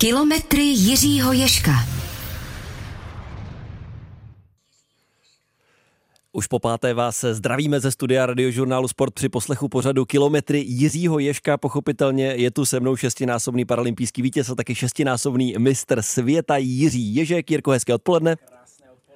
Kilometry Jiřího Ješka. Už po páté vás zdravíme ze studia radiožurnálu Sport při poslechu pořadu Kilometry Jiřího Ješka. Pochopitelně je tu se mnou šestinásobný paralympijský vítěz a taky šestinásobný mistr světa Jiří Ježek. Jirko, hezké odpoledne.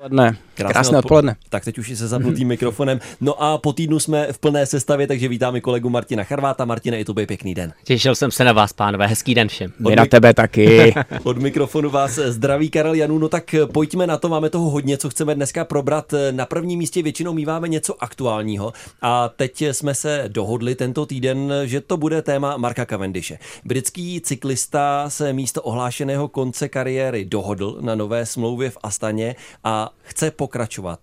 Odpoledne. Krásné, Krásné odpoledne. Tak teď už je se zapnutým mikrofonem. No a po týdnu jsme v plné sestavě, takže vítáme kolegu Martina Charváta. Martine, i to byl pěkný den. Těšil jsem se na vás, pánové. Hezký den všem. My na tebe taky. Od mikrofonu vás zdraví Karel Janů. No tak pojďme na to, máme toho hodně, co chceme dneska probrat. Na prvním místě většinou míváme něco aktuálního a teď jsme se dohodli tento týden, že to bude téma Marka Cavendishe. Britský cyklista se místo ohlášeného konce kariéry dohodl na nové smlouvě v Astaně a chce pokračovat.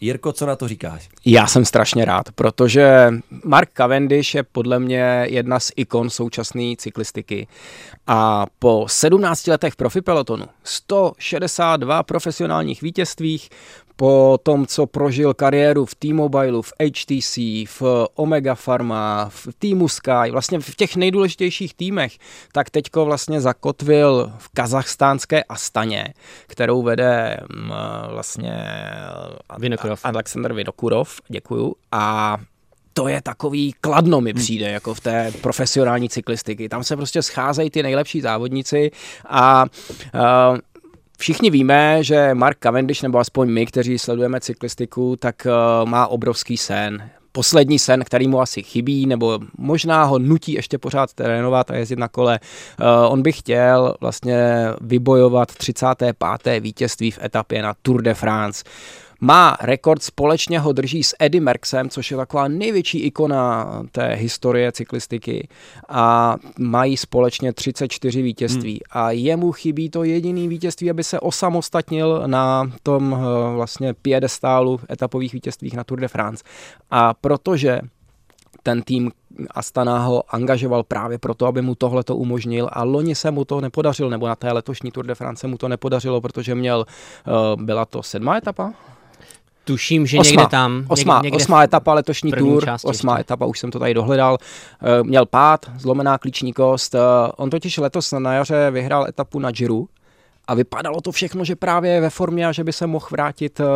Jirko, co na to říkáš? Já jsem strašně rád, protože Mark Cavendish je podle mě jedna z ikon současné cyklistiky. A po 17 letech profi pelotonu, 162 profesionálních vítězstvích, po tom, co prožil kariéru v T-Mobile, v HTC, v Omega Pharma, v týmu Sky, vlastně v těch nejdůležitějších týmech, tak teďko vlastně zakotvil v kazachstánské Astaně, kterou vede mm, vlastně Vinokurov. Alexander Vinokurov, děkuju, a to je takový kladno mi přijde, jako v té profesionální cyklistiky. Tam se prostě scházejí ty nejlepší závodníci a uh, Všichni víme, že Mark Cavendish, nebo aspoň my, kteří sledujeme cyklistiku, tak uh, má obrovský sen. Poslední sen, který mu asi chybí, nebo možná ho nutí ještě pořád trénovat a jezdit na kole. Uh, on by chtěl vlastně vybojovat 35. vítězství v etapě na Tour de France. Má rekord, společně ho drží s Eddie Merksem, což je taková největší ikona té historie cyklistiky a mají společně 34 vítězství hmm. a jemu chybí to jediný vítězství, aby se osamostatnil na tom eh, vlastně piedestálu etapových vítězstvích na Tour de France. A protože ten tým Astana ho angažoval právě proto, aby mu tohle to umožnil a loni se mu to nepodařilo, nebo na té letošní Tour de France mu to nepodařilo, protože měl, uh, byla to sedmá etapa? Tuším, že osma, někde tam. Osmá, někde osmá etapa letošní tour, osmá ještě. etapa, už jsem to tady dohledal. Uh, měl pád, zlomená klíční kost. Uh, on totiž letos na jaře vyhrál etapu na Giro a vypadalo to všechno, že právě je ve formě a že by se mohl vrátit uh,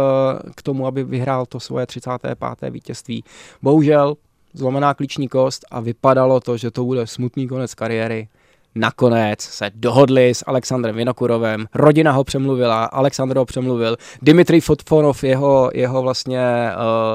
k tomu, aby vyhrál to svoje 35. vítězství. Bohužel zlomená klíční kost a vypadalo to, že to bude smutný konec kariéry nakonec se dohodli s Alexandrem Vinokurovem, rodina ho přemluvila, Alexandr ho přemluvil, Dimitri Fotfonov, jeho, jeho vlastně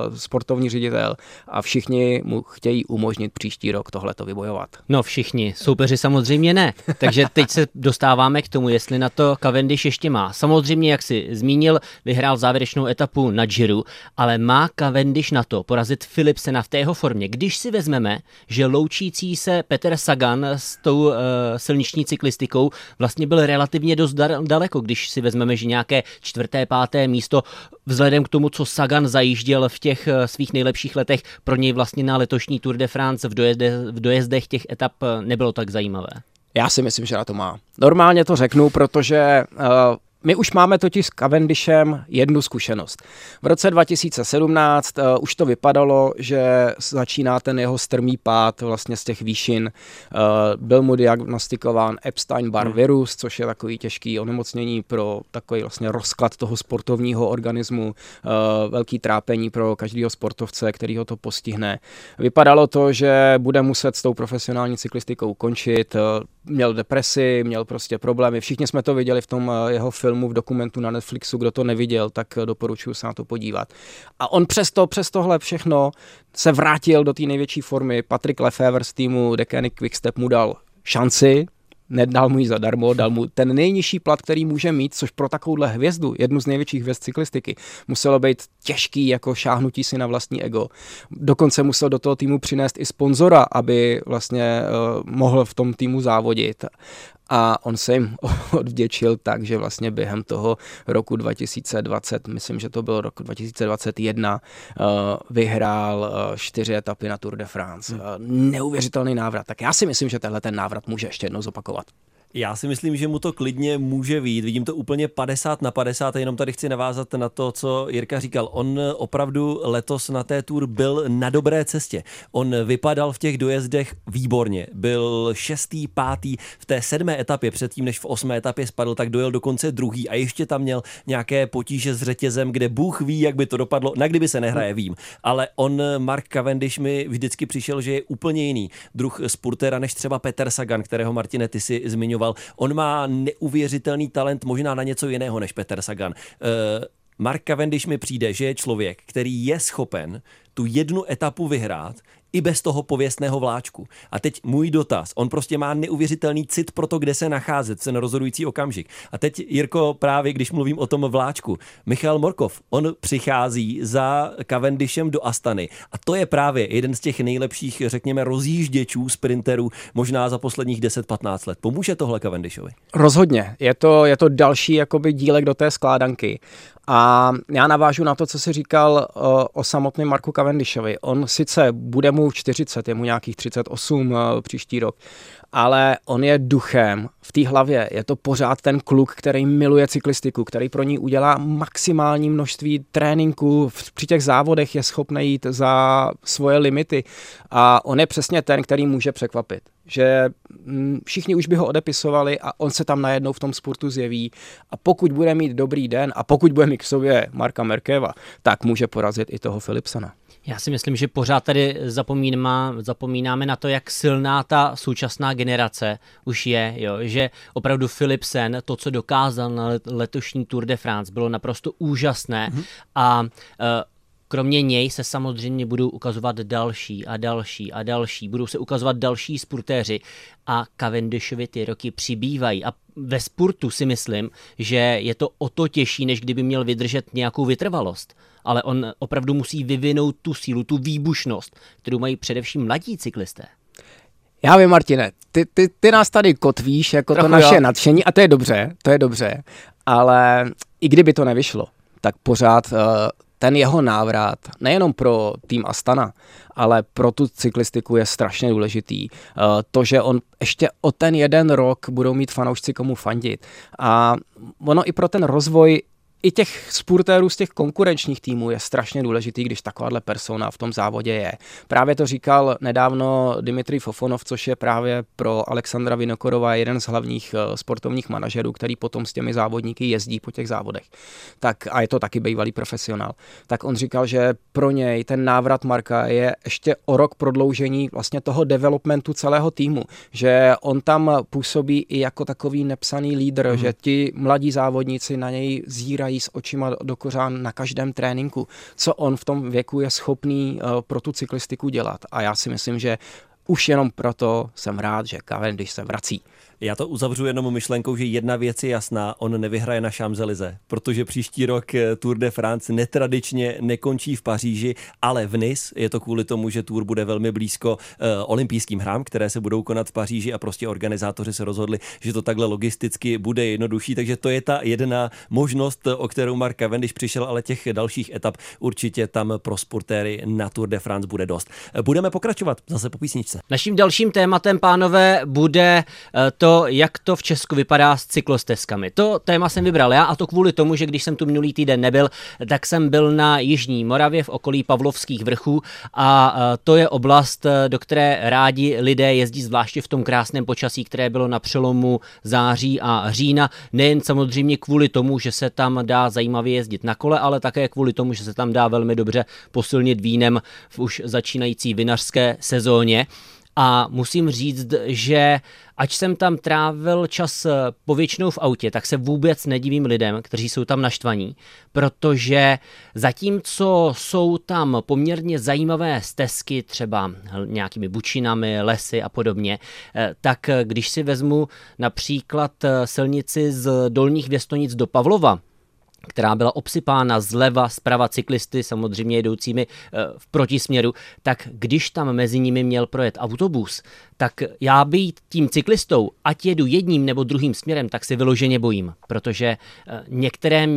uh, sportovní ředitel a všichni mu chtějí umožnit příští rok tohleto vybojovat. No všichni, soupeři samozřejmě ne, takže teď se dostáváme k tomu, jestli na to Cavendish ještě má. Samozřejmě, jak si zmínil, vyhrál závěrečnou etapu na Giro, ale má Cavendish na to porazit Philipsena v té jeho formě. Když si vezmeme, že loučící se Peter Sagan s tou uh, silniční cyklistikou vlastně byl relativně dost daleko, když si vezmeme, že nějaké čtvrté, páté místo vzhledem k tomu, co Sagan zajížděl v těch eh, svých nejlepších letech, pro něj vlastně na letošní Tour de France v, dojezde, v dojezdech těch etap eh, nebylo tak zajímavé. Já si myslím, že na to má. Normálně to řeknu, protože uh, my už máme totiž s Cavendishem jednu zkušenost. V roce 2017 uh, už to vypadalo, že začíná ten jeho strmý pád vlastně z těch výšin. Uh, byl mu diagnostikován Epstein-Barr hmm. virus, což je takový těžký onemocnění pro takový vlastně rozklad toho sportovního organismu, uh, velký trápení pro každého sportovce, který ho to postihne. Vypadalo to, že bude muset s tou profesionální cyklistikou končit. Uh, měl depresi, měl prostě problémy. Všichni jsme to viděli v tom jeho filmu filmu, v dokumentu na Netflixu, kdo to neviděl, tak eh, doporučuji se na to podívat. A on přesto, přes tohle všechno se vrátil do té největší formy. Patrick Lefevre z týmu Decanic Quickstep mu dal šanci, nedal mu ji zadarmo, dal mu ten nejnižší plat, který může mít, což pro takovouhle hvězdu, jednu z největších hvězd cyklistiky, muselo být těžký jako šáhnutí si na vlastní ego. Dokonce musel do toho týmu přinést i sponzora, aby vlastně uh, mohl v tom týmu závodit a on se jim odvděčil tak, že vlastně během toho roku 2020, myslím, že to byl rok 2021, uh, vyhrál uh, čtyři etapy na Tour de France. Hmm. Uh, neuvěřitelný návrat. Tak já si myslím, že tenhle ten návrat může ještě jednou zopakovat. Já si myslím, že mu to klidně může vít. Vidím to úplně 50 na 50 a jenom tady chci navázat na to, co Jirka říkal. On opravdu letos na té tour byl na dobré cestě. On vypadal v těch dojezdech výborně. Byl šestý, pátý v té sedmé etapě předtím, než v osmé etapě spadl, tak dojel dokonce druhý a ještě tam měl nějaké potíže s řetězem, kde Bůh ví, jak by to dopadlo. Na kdyby se nehraje, vím. Ale on, Mark Cavendish, mi vždycky přišel, že je úplně jiný druh sportera než třeba Peter Sagan, kterého Martine ty si zmiňoval. On má neuvěřitelný talent možná na něco jiného než Peter Sagan. Uh, Mark Cavendish mi přijde, že je člověk, který je schopen tu jednu etapu vyhrát, i bez toho pověstného vláčku. A teď můj dotaz. On prostě má neuvěřitelný cit pro to, kde se nacházet, ten rozhodující okamžik. A teď, Jirko, právě když mluvím o tom vláčku, Michal Morkov, on přichází za Cavendishem do Astany. A to je právě jeden z těch nejlepších, řekněme, rozjížděčů, sprinterů, možná za posledních 10-15 let. Pomůže tohle Cavendishovi? Rozhodně. Je to, je to další jakoby dílek do té skládanky. A já navážu na to, co jsi říkal o, o samotném Marku Cavendishovi. On sice bude mu 40, je mu nějakých 38 příští rok, ale on je duchem v té hlavě. Je to pořád ten kluk, který miluje cyklistiku, který pro ní udělá maximální množství tréninku, při těch závodech je schopný jít za svoje limity a on je přesně ten, který může překvapit že mm, všichni už by ho odepisovali a on se tam najednou v tom sportu zjeví a pokud bude mít dobrý den a pokud bude mít k sobě Marka Merkeva, tak může porazit i toho Philipsona. Já si myslím, že pořád tady zapomínáme, zapomínáme na to, jak silná ta současná generace už je, jo? že opravdu Philipsen, to, co dokázal na letošní Tour de France, bylo naprosto úžasné mm-hmm. a uh, Kromě něj se samozřejmě budou ukazovat další a další a další. Budou se ukazovat další sportéři a Cavendishovi ty roky přibývají. A ve sportu si myslím, že je to o to těžší, než kdyby měl vydržet nějakou vytrvalost. Ale on opravdu musí vyvinout tu sílu, tu výbušnost, kterou mají především mladí cyklisté. Já vím, Martine, ty, ty, ty nás tady kotvíš jako Trochu to naše jo. nadšení a to je dobře, to je dobře, ale i kdyby to nevyšlo, tak pořád uh, ten jeho návrat, nejenom pro tým Astana, ale pro tu cyklistiku je strašně důležitý. Uh, to, že on ještě o ten jeden rok budou mít fanoušci komu fandit. A ono i pro ten rozvoj i těch sportérů z těch konkurenčních týmů je strašně důležitý, když takováhle persona v tom závodě je. Právě to říkal nedávno Dimitri Fofonov, což je právě pro Alexandra Vinokorova jeden z hlavních eh, sportovních manažerů, který potom s těmi závodníky jezdí po těch závodech. Tak, a je to taky bývalý profesionál. Tak on říkal, že pro něj ten návrat Marka je ještě o rok prodloužení vlastně toho developmentu celého týmu, že on tam působí i jako takový nepsaný lídr, mm. že ti mladí závodníci na něj zírají dívají s očima do kořán na každém tréninku, co on v tom věku je schopný uh, pro tu cyklistiku dělat. A já si myslím, že už jenom proto jsem rád, že Cavendish se vrací. Já to uzavřu jenom myšlenkou, že jedna věc je jasná, on nevyhraje na Champs-Élysées, protože příští rok eh, Tour de France netradičně nekončí v Paříži, ale v Nice. Je to kvůli tomu, že Tour bude velmi blízko uh, olympijským hrám, které se budou konat v Paříži a prostě organizátoři se rozhodli, že to takhle logisticky bude jednodušší, takže to je ta jedna možnost, o kterou Mark Cavendish přišel, ale těch dalších etap určitě tam pro sportéry na Tour de France bude dost. Budeme pokračovat zase po písničce. Naším dalším tématem, pánové, bude eh, to, to, jak to v Česku vypadá s cyklostezkami. To téma jsem vybral já a to kvůli tomu, že když jsem tu minulý týden nebyl, tak jsem byl na Jižní Moravě v okolí Pavlovských vrchů a to je oblast, do které rádi lidé jezdí zvláště v tom krásném počasí, které bylo na přelomu září a října. Nejen samozřejmě kvůli tomu, že se tam dá zajímavě jezdit na kole, ale také kvůli tomu, že se tam dá velmi dobře posilnit vínem v už začínající vinařské sezóně. A musím říct, že ať jsem tam trávil čas eh, povětšinou v autě, tak se vůbec nedivím lidem, kteří jsou tam naštvaní, protože zatímco jsou tam poměrně zajímavé stezky, třeba nějakými bučinami, lesy a podobně, eh, tak když si vezmu například eh, silnici z Dolních Věstonic do Pavlova, která byla obsypána zleva, zprava cyklisty, samozřejmě jedoucími eh, v protisměru, tak když tam mezi nimi měl projet autobus, tak já být tím cyklistou, ať jedu jedním nebo druhým směrem, tak si vyloženě bojím, protože eh, některé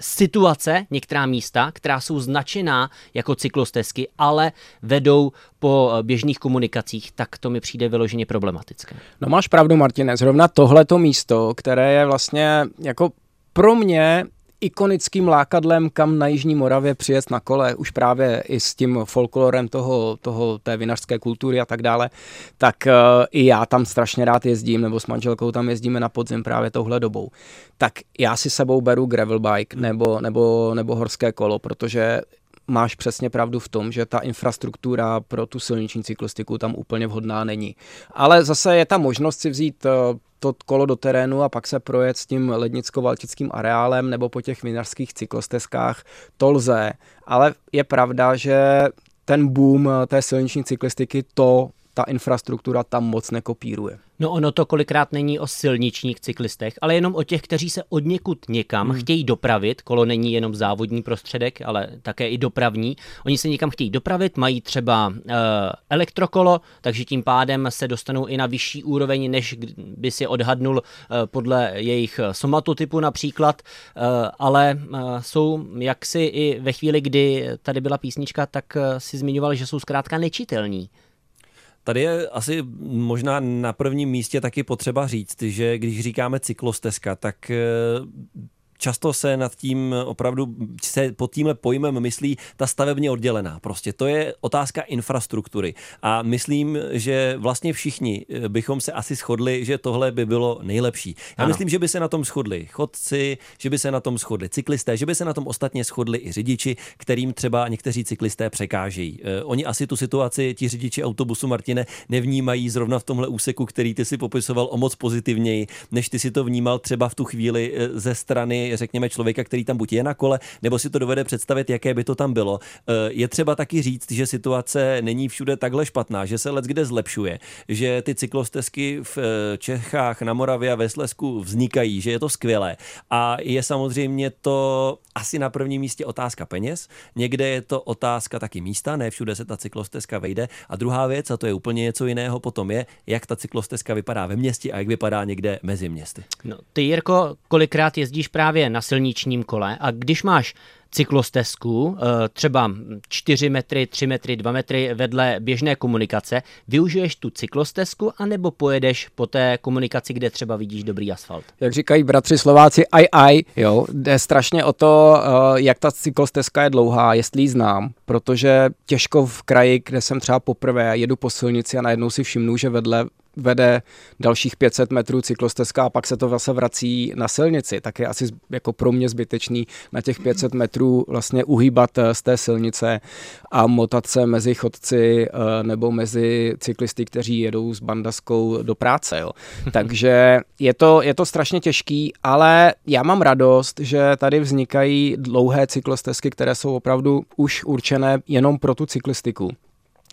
situace, některá místa, která jsou značená jako cyklostezky, ale vedou po běžných komunikacích, tak to mi přijde vyloženě problematické. No máš pravdu, Martine, zrovna tohleto místo, které je vlastně jako pro mě ikonickým lákadlem, kam na Jižní Moravě přijet na kole, už právě i s tím folklorem toho, toho té vinařské kultury a tak dále, tak uh, i já tam strašně rád jezdím, nebo s manželkou tam jezdíme na podzim právě touhle dobou. Tak já si sebou beru gravel bike nebo, nebo, nebo horské kolo, protože máš přesně pravdu v tom, že ta infrastruktura pro tu silniční cyklistiku tam úplně vhodná není. Ale zase je ta možnost si vzít eh, to kolo do terénu a pak se projet s tím lednicko-valtickým areálem nebo po těch vinařských cyklostezkách, to lze. Ale je pravda, že ten boom eh, té silniční cyklistiky to ta infrastruktura tam moc nekopíruje. No ono to kolikrát není o silničních cyklistech, ale jenom o těch, kteří se od někud někam hmm. chtějí dopravit. Kolo není jenom závodní prostředek, ale také i dopravní. Oni se někam chtějí dopravit, mají třeba uh, elektrokolo, takže tím pádem se dostanou i na vyšší úroveň, než by si odhadnul uh, podle jejich somatotypu například, uh, ale uh, jsou jaksi i ve chvíli, kdy tady byla písnička, tak si zmiňoval, že jsou zkrátka nečitelní. Tady je asi možná na prvním místě taky potřeba říct, že když říkáme cyklostezka, tak eh, často se nad tím opravdu se pod tímhle pojmem myslí ta stavebně oddělená. Prostě to je otázka infrastruktury. A myslím, že vlastně všichni bychom se asi shodli, že tohle by bylo nejlepší. Já ano. myslím, že by se na tom shodli chodci, že by se na tom shodli cyklisté, že by se na tom ostatně shodli i řidiči, kterým třeba někteří cyklisté překážejí. Eh, oni asi tu situaci, ti řidiči autobusu Martine, nevnímají zrovna v tomhle úseku, který ty si popisoval o moc pozitivněji, než ty si to vnímal třeba v tu chvíli eh, ze strany řekněme, člověka, který tam buď je na kole, nebo si to dovede představit, jaké by to tam bylo. Eh, je třeba taky říct, že situace není všude takhle špatná, že se let kde zlepšuje, že ty cyklostezky v eh, Čechách, na Moravě a ve Slesku vznikají, že je to skvělé. A je samozřejmě to asi na prvním místě otázka peněz, někde je to otázka taky místa, ne všude se ta cyklostezka vejde. A druhá věc, a to je úplně něco jiného, potom je, jak ta cyklostezka vypadá ve městě a jak vypadá někde mezi městy. No, ty, Jirko, kolikrát jezdíš právě právě na silničním kole. A když máš cyklostezku, eh, třeba 4 metry, 3 metry, 2 metry vedle běžné komunikace, využiješ tu cyklostezku anebo pojedeš po té komunikaci, kde třeba vidíš dobrý asfalt? Jak říkají bratři Slováci, aj aj, jo, jde strašně o to, eh, jak ta cyklostezka je dlouhá, jestli ji znám, protože těžko v kraji, kde jsem třeba poprvé jedu po silnici a najednou si všimnu, že vedle vede dalších 500 metrů cyklostezka a pak se to zase vrací na silnici, tak je asi jako pro mě zbytečný na těch 500 metrů vlastně uhýbat eh, z té silnice a motat se mezi chodci eh, nebo mezi cyklisty, kteří jedou s bandaskou do práce. Jo. Takže je to, je to strašně těžký, ale já mám radost, že tady vznikají dlouhé cyklostezky, které jsou opravdu už určené jenom pro tu cyklistiku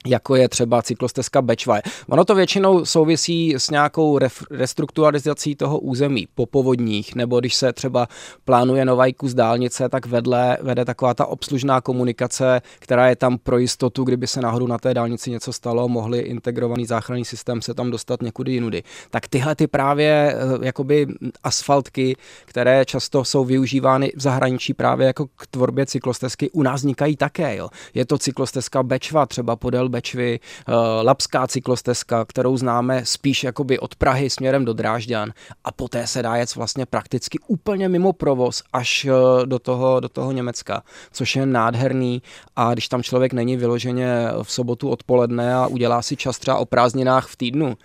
jako je třeba cyklostezka Bečvaj. Ono to většinou souvisí s nějakou restrukturalizací toho území po povodních, nebo když se třeba plánuje nový kus dálnice, tak vedle vede taková ta obslužná komunikace, která je tam pro jistotu, kdyby se náhodou na té dálnici něco stalo, mohli integrovaný záchranný systém se tam dostat někudy jinudy. Tak tyhle ty právě eh, jakoby asfaltky, které často jsou využívány v zahraničí právě jako k tvorbě cyklostezky, u nás vznikají také. Jo. Je to cyklostezka Bečva třeba podél Bečvy, uh, Lapská cyklostezka, kterou známe spíš jakoby od Prahy směrem do Drážďan a poté se dá jet vlastně prakticky úplně mimo provoz až uh, do toho, do toho Německa, což je nádherný a když tam člověk není vyloženě v sobotu odpoledne a udělá si čas třeba o prázdninách v týdnu, uh,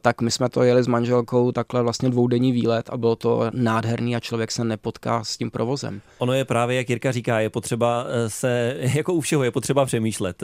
tak my jsme to jeli s manželkou takhle vlastně dvoudenní výlet a bylo to nádherný a člověk se nepotká s tím provozem. Ono je právě, jak Jirka říká, je potřeba se, jako u všeho, je potřeba přemýšlet,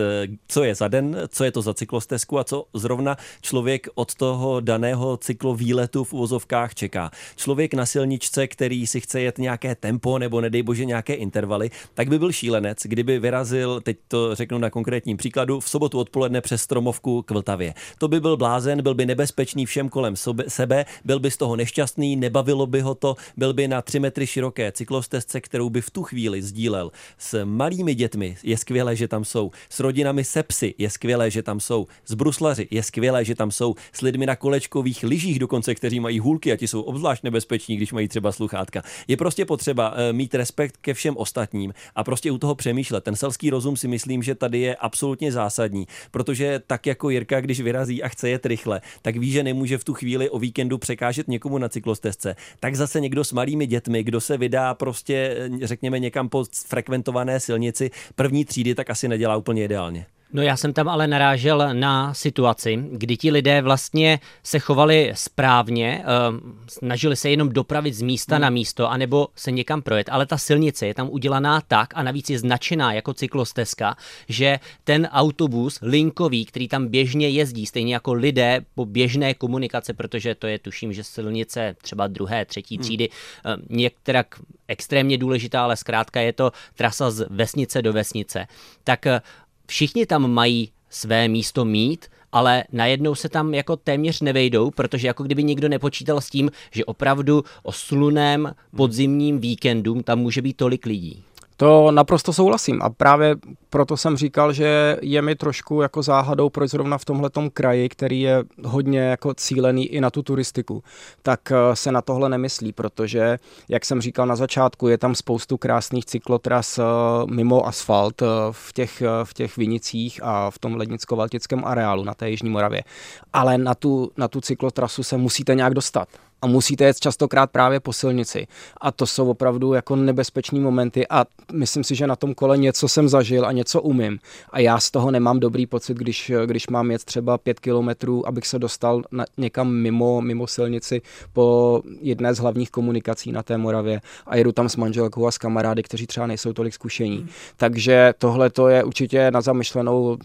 co je za den, den, co je to za cyklostezku a co zrovna člověk od toho daného cyklovýletu v uvozovkách čeká. Člověk na silničce, který si chce jet nějaké tempo nebo nedej bože nějaké intervaly, tak by byl šílenec, kdyby vyrazil, teď to řeknu na konkrétním příkladu, v sobotu odpoledne přes Stromovku k Vltavě. To by byl blázen, byl by nebezpečný všem kolem sebe, byl by z toho nešťastný, nebavilo by ho to, byl by na 3 metry široké cyklostezce, kterou by v tu chvíli sdílel s malými dětmi. Je skvělé, že tam jsou, s rodinami se psy, je skvělé, že tam jsou zbruslaři, je skvělé, že tam jsou s lidmi na kolečkových lyžích dokonce, kteří mají hůlky a ti jsou obzvlášť nebezpeční, když mají třeba sluchátka. Je prostě potřeba eh, mít respekt ke všem ostatním a prostě u toho přemýšlet. Ten selský rozum si myslím, že tady je absolutně zásadní, protože tak jako Jirka, když vyrazí a chce jet rychle, tak ví, že nemůže v tu chvíli o víkendu překážet někomu na cyklostezce. Tak zase někdo s malými dětmi, kdo se vydá prostě, eh, řekněme, někam po frekventované silnici první třídy, tak asi nedělá úplně ideálně. No já jsem tam ale narážel na situaci, kdy ti lidé vlastně se chovali správně, uh, snažili se jenom dopravit z místa hmm. na místo, anebo se někam projet, ale ta silnice je tam udělaná tak a navíc je značená jako cyklostezka, že ten autobus linkový, který tam běžně jezdí, stejně jako lidé po běžné komunikace, protože to je tuším, že silnice třeba druhé, třetí hmm. třídy, uh, některak extrémně důležitá, ale zkrátka je to trasa z vesnice do vesnice, tak všichni tam mají své místo mít, ale najednou se tam jako téměř nevejdou, protože jako kdyby nikdo nepočítal s tím, že opravdu o sluném podzimním víkendu tam může být tolik lidí. To naprosto souhlasím a právě proto jsem říkal, že je mi trošku jako záhadou, proč zrovna v tomhletom kraji, který je hodně jako cílený i na tu turistiku, tak eh, se na tohle nemyslí, protože, jak jsem říkal na začátku, je tam spoustu krásných cyklotras eh, mimo asfalt eh, v těch, v těch vinicích a v tom lednicko-valtickém areálu na té Jižní Moravě. Ale na tu, na tu cyklotrasu se musíte nějak dostat a musíte jet častokrát právě po silnici. A to jsou opravdu jako nebezpečné momenty a myslím si, že na tom kole něco jsem zažil a něco umím. A já z toho nemám dobrý pocit, když, když mám jet třeba pět kilometrů, abych se dostal na, někam mimo, mimo silnici po jedné z hlavních komunikací na té Moravě a jedu tam s manželkou a s kamarády, kteří třeba nejsou tolik zkušení. Mm. Takže tohle to je určitě na zamyšlenou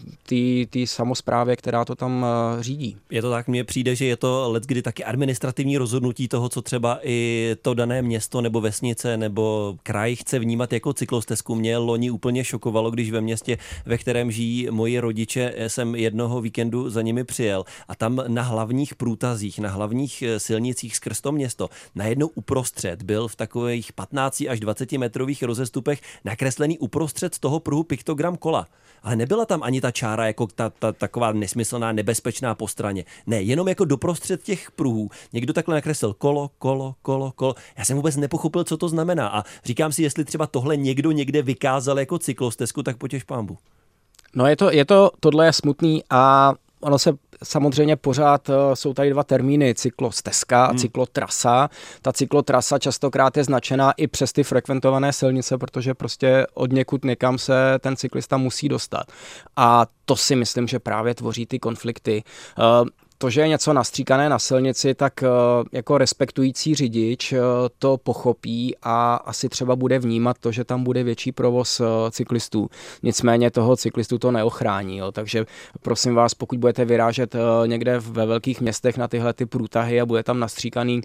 té samozprávě, která to tam uh, řídí. Je to tak, mně přijde, že je to let, kdy taky administrativní rozhodnutí rozhodnutí toho, co třeba i to dané město nebo vesnice nebo kraj chce vnímat jako cyklostezku. Mě loni úplně šokovalo, když ve městě, ve kterém žijí moji rodiče, jsem jednoho víkendu za nimi přijel a tam na hlavních průtazích, na hlavních eh, silnicích skrz to město, najednou uprostřed byl v takových 15 až 20 metrových rozestupech nakreslený uprostřed toho pruhu piktogram kola ale nebyla tam ani ta čára jako ta, ta taková nesmyslná, nebezpečná po straně. Ne, jenom jako doprostřed těch pruhů. Někdo takhle nakreslil kolo, kolo, kolo, kolo. Já jsem vůbec nepochopil, co to znamená. A říkám si, jestli třeba tohle někdo někde vykázal jako cyklostezku, tak potěž pámbu. No je to, je to, tohle je smutný a ono se samozřejmě pořád uh, jsou tady dva termíny, cyklostezka a hmm. cyklotrasa. Ta cyklotrasa častokrát je značená i přes ty frekventované silnice, protože prostě od někud někam se ten cyklista musí dostat. A to si myslím, že právě tvoří ty konflikty. Uh, to, že je něco nastříkané na silnici, tak eh, jako respektující řidič eh, to pochopí a asi třeba bude vnímat to, že tam bude větší provoz eh, cyklistů. Nicméně toho cyklistu to neochrání. Jo. Takže prosím vás, pokud budete vyrážet někde ve velkých městech na tyhle ty průtahy a bude tam nastříkaný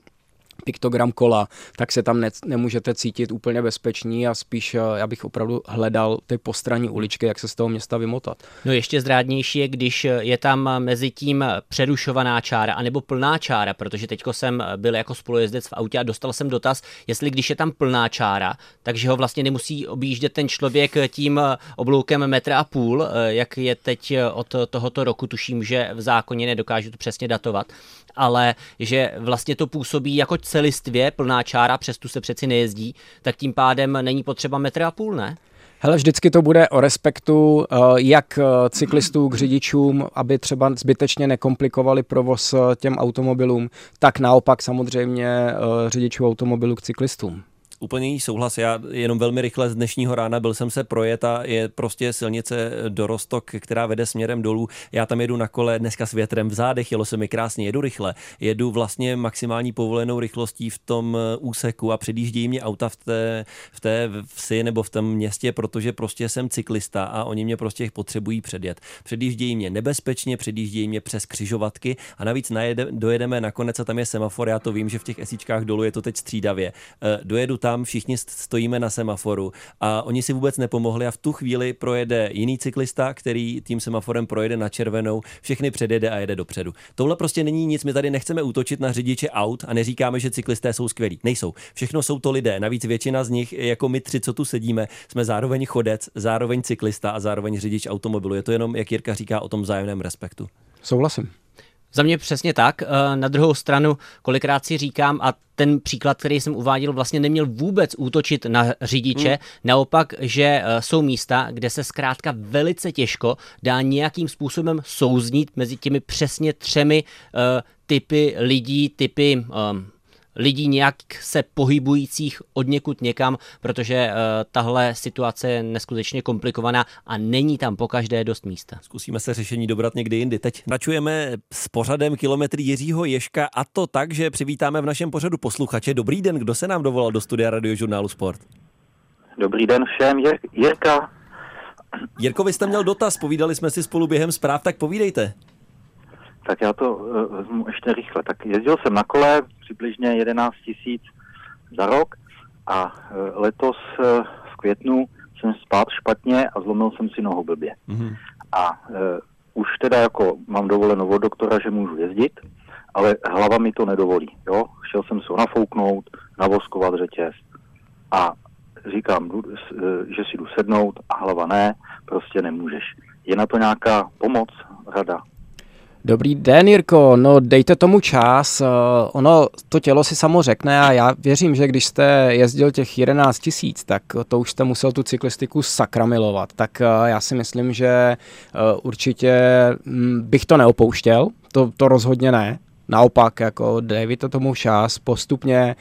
piktogram kola, tak se tam ne, nemůžete cítit úplně bezpečný a spíš eh, já bych opravdu hledal ty postranní uličky, jak se z toho města vymotat. No ještě zrádnější je, když je tam mezi tím přerušovaná čára anebo plná čára, protože teďko jsem byl jako spolujezdec v autě a dostal jsem dotaz, jestli když je tam plná čára, takže ho vlastně nemusí objíždět ten člověk tím obloukem metra a půl, eh, jak je teď od tohoto roku, tuším, že v zákoně nedokážu to přesně datovat, ale že vlastně to působí jako celistvě plná čára, přes tu se přeci nejezdí, tak tím pádem není potřeba metr a půl, ne? Hele, vždycky to bude o respektu eh, jak eh, cyklistů k řidičům, aby třeba zbytečně nekomplikovali provoz eh, těm automobilům, tak naopak samozřejmě řidičů automobilů k cyklistům úplný souhlas. Já jenom velmi rychle z dnešního rána byl jsem se projet a je prostě silnice do Rostok, která vede směrem dolů. Já tam jedu na kole dneska s větrem v zádech, jelo se mi krásně, jedu rychle. Jedu vlastně maximální povolenou rychlostí v tom eh, úseku a předjíždějí mě auta v té, v té vsi nebo v tom městě, protože prostě jsem cyklista a oni mě prostě potřebují předjet. Předjíždějí mě nebezpečně, předjíždějí mě přes křižovatky a navíc najede, dojedeme nakonec a tam je semafor, já to vím, že v těch esíčkách dolů je to teď střídavě. Eh, dojedu tam tam všichni stojíme na semaforu a oni si vůbec nepomohli a v tu chvíli projede jiný cyklista, který tím semaforem projede na červenou, všechny předjede a jede dopředu. Tohle prostě není nic, my tady nechceme útočit na řidiče aut a neříkáme, že cyklisté jsou skvělí. Nejsou. Všechno jsou to lidé. Navíc většina z nich, jako my tři, co tu sedíme, jsme zároveň chodec, zároveň cyklista a zároveň řidič automobilu. Je to jenom, jak Jirka říká, o tom vzájemném respektu. Souhlasím. Za mě přesně tak. Eh, na druhou stranu, kolikrát si říkám, a ten příklad, který jsem uváděl, vlastně neměl vůbec útočit na řidiče. Hmm. Naopak, že eh, jsou místa, kde se zkrátka velice těžko dá nějakým způsobem souznít mezi těmi přesně třemi uh, typy lidí, typy um, lidí nějak se pohybujících od někud někam, protože uh, tahle situace je neskutečně komplikovaná a není tam po každé dost místa. Zkusíme se řešení dobrat někdy jindy. Teď načujeme s pořadem kilometry Jiřího Ješka a to tak, že přivítáme v našem pořadu posluchače. Dobrý den, kdo se nám dovolal do studia radiožurnálu Sport? Dobrý den všem, Jirka. Jirko, vy jste měl dotaz, povídali jsme si spolu během zpráv, tak povídejte. Tak já to uh, vezmu ještě rychle. Tak jezdil jsem na kole přibližně 11 tisíc za rok a uh, letos uh, v květnu jsem spát špatně a zlomil jsem si nohu blbě. Mm-hmm. A uh, už teda jako mám dovoleno od doktora, že můžu jezdit, ale hlava mi to nedovolí. Jo? Šel jsem se nafouknout, navoskovat řetěz a říkám, že si jdu sednout a hlava ne, prostě nemůžeš. Je na to nějaká pomoc, rada? Dobrý den, Jirko. No, dejte tomu čas. Eh, ono, to tělo si samo řekne a já věřím, že když jste jezdil těch 11 tisíc, tak to už jste musel tu cyklistiku sakramilovat. Tak eh, já si myslím, že eh, určitě hm, bych to neopouštěl. To, to rozhodně ne. Naopak, jako dejte tomu čas, postupně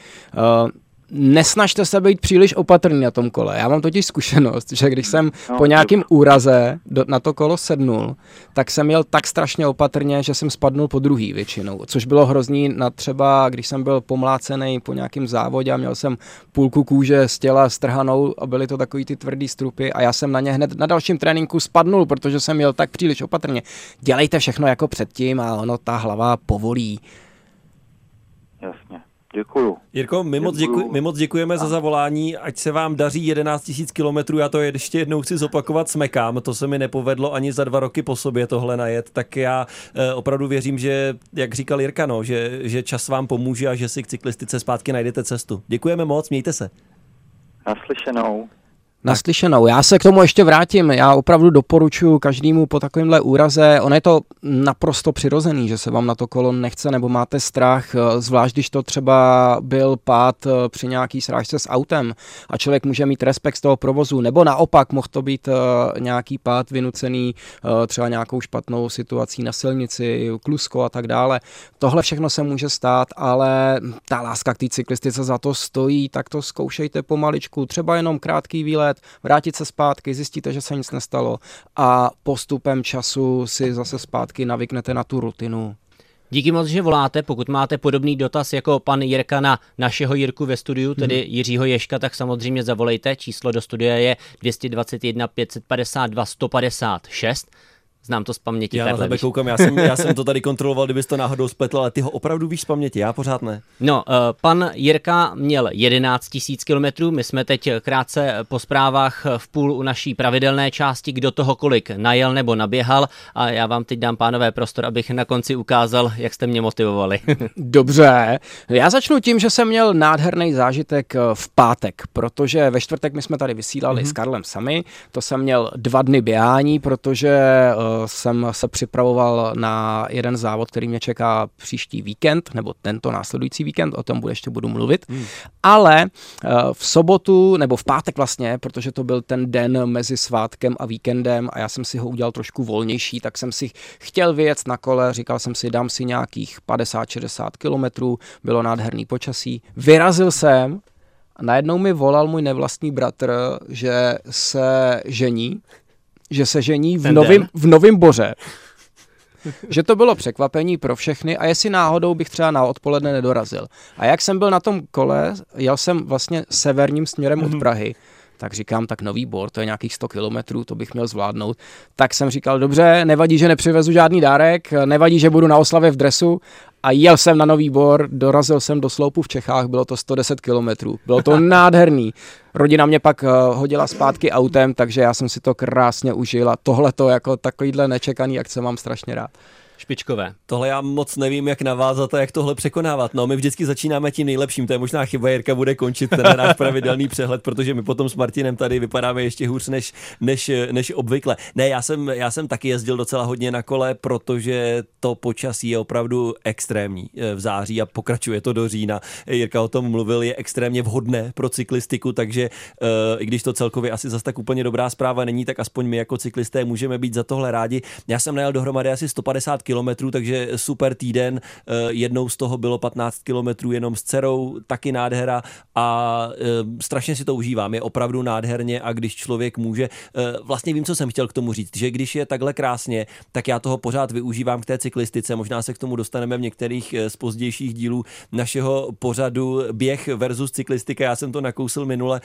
nesnažte se být příliš opatrný na tom kole. Já mám totiž zkušenost, že když jsem no, po nějakém úraze do, na to kolo sednul, tak jsem měl tak strašně opatrně, že jsem spadnul po druhý většinou, což bylo hrozný na třeba, když jsem byl pomlácený po nějakém závodě a měl jsem půlku kůže z těla strhanou a byly to takový ty tvrdý strupy a já jsem na ně hned na dalším tréninku spadnul, protože jsem měl tak příliš opatrně. Dělejte všechno jako předtím a ono ta hlava povolí. Jasně. Děkuju. Jirko, my moc, děkuji, my moc děkujeme a. za zavolání, ať se vám daří 11 000 kilometrů, já to ještě jednou chci zopakovat smekám, to se mi nepovedlo ani za dva roky po sobě tohle najet, tak já eh, opravdu věřím, že, jak říkal Jirka, no, že, že čas vám pomůže a že si k cyklistice zpátky najdete cestu. Děkujeme moc, mějte se. Naslyšenou. Naslyšenou. Já se k tomu ještě vrátím. Já opravdu doporučuji každému po takovémhle úraze. Ono je to naprosto přirozený, že se vám na to kolo nechce nebo máte strach, zvlášť když to třeba byl pád eh, při nějaký srážce s autem a člověk může mít respekt z toho provozu, nebo naopak mohl to být eh, nějaký pád vynucený eh, třeba nějakou špatnou situací na silnici, klusko a tak dále. Tohle všechno se může stát, ale ta láska k té cyklistice za to stojí, tak to zkoušejte pomaličku, třeba jenom krátký výlet, vrátit se zpátky, zjistíte, že se nic nestalo a postupem času si zase zpátky navyknete na tu rutinu. Díky moc, že voláte. Pokud máte podobný dotaz jako pan Jirka na našeho Jirku ve studiu, tedy hmm. Jiřího Ješka, tak samozřejmě zavolejte. Číslo do studia je 221 552 156. Znám to z paměti. Já na tebe koukám, já jsem, já jsem to tady kontroloval, kdybys to náhodou spletl, ale ty ho opravdu víš z paměti, já pořád ne. No, uh, pan Jirka měl 11 000 kilometrů, my jsme teď krátce po zprávách v půl u naší pravidelné části, kdo toho kolik najel nebo naběhal a já vám teď dám pánové prostor, abych na konci ukázal, jak jste mě motivovali. Dobře, já začnu tím, že jsem měl nádherný zážitek eh, v pátek, protože ve čtvrtek my jsme tady vysílali mm-hmm. s Karlem sami, to jsem měl dva dny běhání, protože jsem se připravoval na jeden závod, který mě čeká příští víkend, nebo tento následující víkend, o tom bude ještě budu mluvit. Hmm. Ale eh, v sobotu, nebo v pátek vlastně, protože to byl ten den mezi svátkem a víkendem a já jsem si ho udělal trošku volnější, tak jsem si chtěl vyjet na kole, říkal jsem si, dám si nějakých 50-60 kilometrů, bylo nádherný počasí. Vyrazil jsem a najednou mi volal můj nevlastní bratr, že se žení že se žení v novém, v novém boře. že to bylo překvapení pro všechny a jestli náhodou bych třeba na odpoledne nedorazil. A jak jsem byl na tom kole, jel jsem vlastně severním směrem od mhm. Prahy, Tak říkám, tak nový bor, to je nějakých 100 kilometrů, to bych měl zvládnout. Tak jsem říkal, dobře, nevadí, že nepřivezu žádný dárek, nevadí, že budu na oslavě v dresu, a jel jsem na Nový Bor, dorazil jsem do sloupu v Čechách, bylo to 110 kilometrů. Bylo to nádherný. Rodina mě pak uh, hodila zpátky autem, takže já jsem si to krásně užil a tohle to jako takovýhle nečekaný akce mám strašně rád špičkové. Tohle já moc nevím, jak navázat a jak tohle překonávat. No, my vždycky začínáme tím nejlepším, to je možná chyba, Jirka bude končit ten náš pravidelný přehled, protože my potom s Martinem tady vypadáme ještě hůř než, než, než obvykle. Ne, já jsem, já jsem taky jezdil docela hodně na kole, protože to počasí je opravdu extrémní eh, v září a pokračuje to do října. Jirka o tom mluvil, je extrémně vhodné pro cyklistiku, takže uh, i když to celkově asi zase tak úplně dobrá zpráva není, tak aspoň my jako cyklisté můžeme být za tohle rádi. Já jsem najel dohromady asi 150 kilometrů, takže super týden. Eh, jednou z toho bylo 15 kilometrů jenom s dcerou, taky nádhera a eh, strašně si to užívám. Je opravdu nádherně a když člověk může, eh, vlastně vím, co jsem chtěl k tomu říct, že když je takhle krásně, tak já toho pořád využívám k té cyklistice. Možná se k tomu dostaneme v některých z pozdějších dílů našeho pořadu běh versus cyklistika. Já jsem to nakousil minule.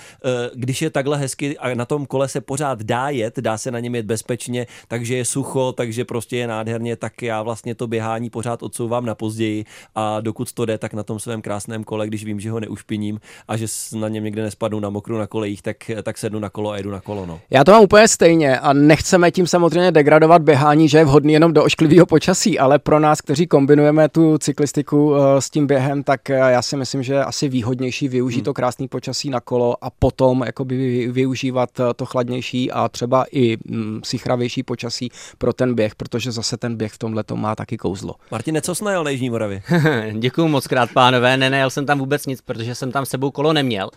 Když je takhle hezky a na tom kole se pořád dá jet, dá se na něm jet bezpečně, takže je sucho, takže prostě je nádherně, tak já vlastně to běhání pořád odsouvám na později a dokud to jde, tak na tom svém krásném kole, když vím, že ho neušpiním a že na něm někde nespadnu na mokru na kolejích, tak, tak sednu na kolo a jedu na kolo. No. Já to mám úplně stejně a nechceme tím samozřejmě degradovat běhání, že je vhodný jenom do ošklivého počasí, ale pro nás, kteří kombinujeme tu cyklistiku eh, s tím během, tak eh, já si myslím, že je asi výhodnější využít hmm. to krásné počasí na kolo a potom jakoby využívat eh, to chladnější a třeba i mm, sichravější počasí pro ten běh, protože zase ten běh v tomhle to má taky kouzlo. Martin, co jsi najel na Jižní Moravě? Děkuji moc krát, pánové. Ne, nejel jsem tam vůbec nic, protože jsem tam sebou kolo neměl.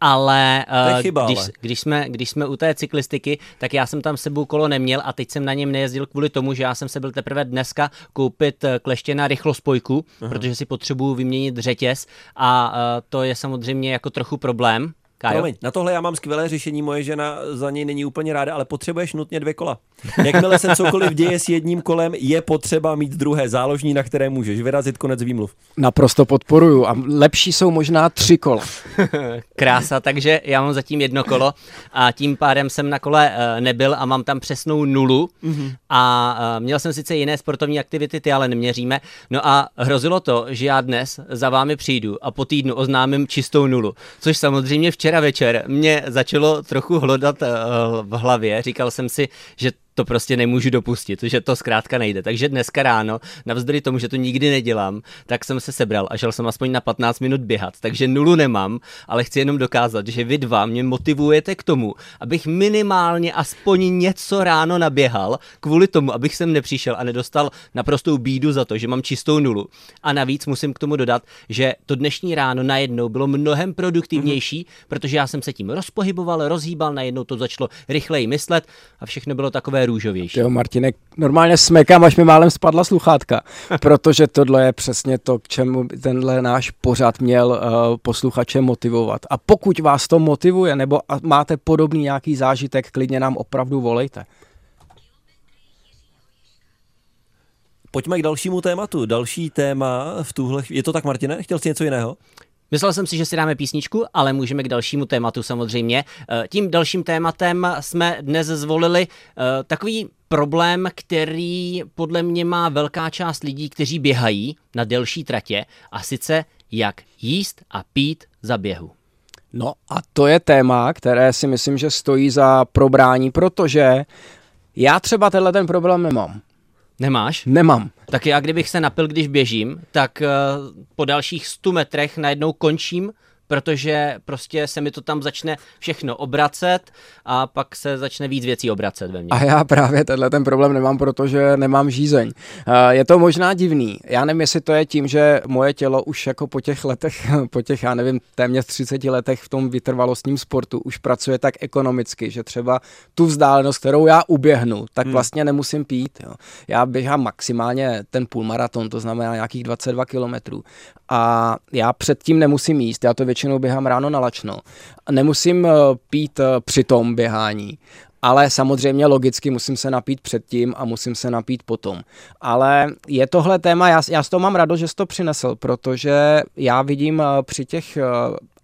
Ale, uh, chyba, když, ale. Když, jsme, když jsme u té cyklistiky, tak já jsem tam sebou kolo neměl a teď jsem na něm nejezdil kvůli tomu, že já jsem se byl teprve dneska koupit eh, kleště na rychlospojku, Aha. protože si potřebuju vyměnit řetěz a uh, to je samozřejmě jako trochu problém, Kájo? Promiň, na tohle já mám skvělé řešení, moje žena za něj není úplně ráda, ale potřebuješ nutně dvě kola. Jakmile se cokoliv děje s jedním kolem, je potřeba mít druhé záložní, na které můžeš vyrazit konec výmluv. Naprosto podporuju a lepší jsou možná tři kola. Krása, takže já mám zatím jedno kolo a tím pádem jsem na kole eh, nebyl a mám tam přesnou nulu mm-hmm. a eh, měl jsem sice jiné sportovní aktivity, ty ale neměříme. No a hrozilo to, že já dnes za vámi přijdu a po týdnu oznámím čistou nulu, což samozřejmě včera včera večer mě začalo trochu hlodat uh, v hlavě. Říkal jsem si, že to prostě nemůžu dopustit, že to zkrátka nejde. Takže dneska ráno, navzdory tomu, že to nikdy nedělám, tak jsem se sebral a šel jsem aspoň na 15 minut běhat. Takže nulu nemám, ale chci jenom dokázat, že vy dva mě motivujete k tomu, abych minimálně aspoň něco ráno naběhal, kvůli tomu, abych sem nepřišel a nedostal naprostou bídu za to, že mám čistou nulu. A navíc musím k tomu dodat, že to dnešní ráno najednou bylo mnohem produktivnější, mm-hmm. protože já jsem se tím rozpohyboval, rozhýbal, najednou to začalo rychleji myslet a všechno bylo takové růžovější. Jo, Martinek, normálně smekám, až mi málem spadla sluchátka, protože tohle je přesně to, k čemu tenhle náš pořad měl uh, posluchače motivovat. A pokud vás to motivuje, nebo máte podobný nějaký zážitek, klidně nám opravdu volejte. Pojďme k dalšímu tématu. Další téma v tuhle... Je to tak, Martine? Chtěl jsi něco jiného? Myslel jsem si, že si dáme písničku, ale můžeme k dalšímu tématu samozřejmě. Eh, tím dalším tématem jsme dnes zvolili eh, takový problém, který podle mě má velká část lidí, kteří běhají na delší tratě, a sice jak jíst a pít za běhu. No a to je téma, které si myslím, že stojí za probrání, protože já třeba tenhle ten problém nemám. Nemáš? Nemám. Tak já kdybych se napil, když běžím, tak uh, po dalších 100 metrech najednou končím protože prostě se mi to tam začne všechno obracet a pak se začne víc věcí obracet ve mně. A já právě tenhle ten problém nemám, protože nemám žízeň. Je to možná divný. Já nevím, jestli to je tím, že moje tělo už jako po těch letech, po těch, já nevím, téměř 30 letech v tom vytrvalostním sportu už pracuje tak ekonomicky, že třeba tu vzdálenost, kterou já uběhnu, tak hmm. vlastně nemusím pít. Jo. Já běhám maximálně ten půlmaraton, to znamená nějakých 22 kilometrů. A já předtím nemusím jíst, já to většinou běhám ráno na lačno. Nemusím eh, pít eh, při tom běhání, ale samozřejmě logicky musím se napít předtím a musím se napít potom. Ale je tohle téma, já, já z toho mám radost, že jsi to přinesl, protože já vidím eh, při těch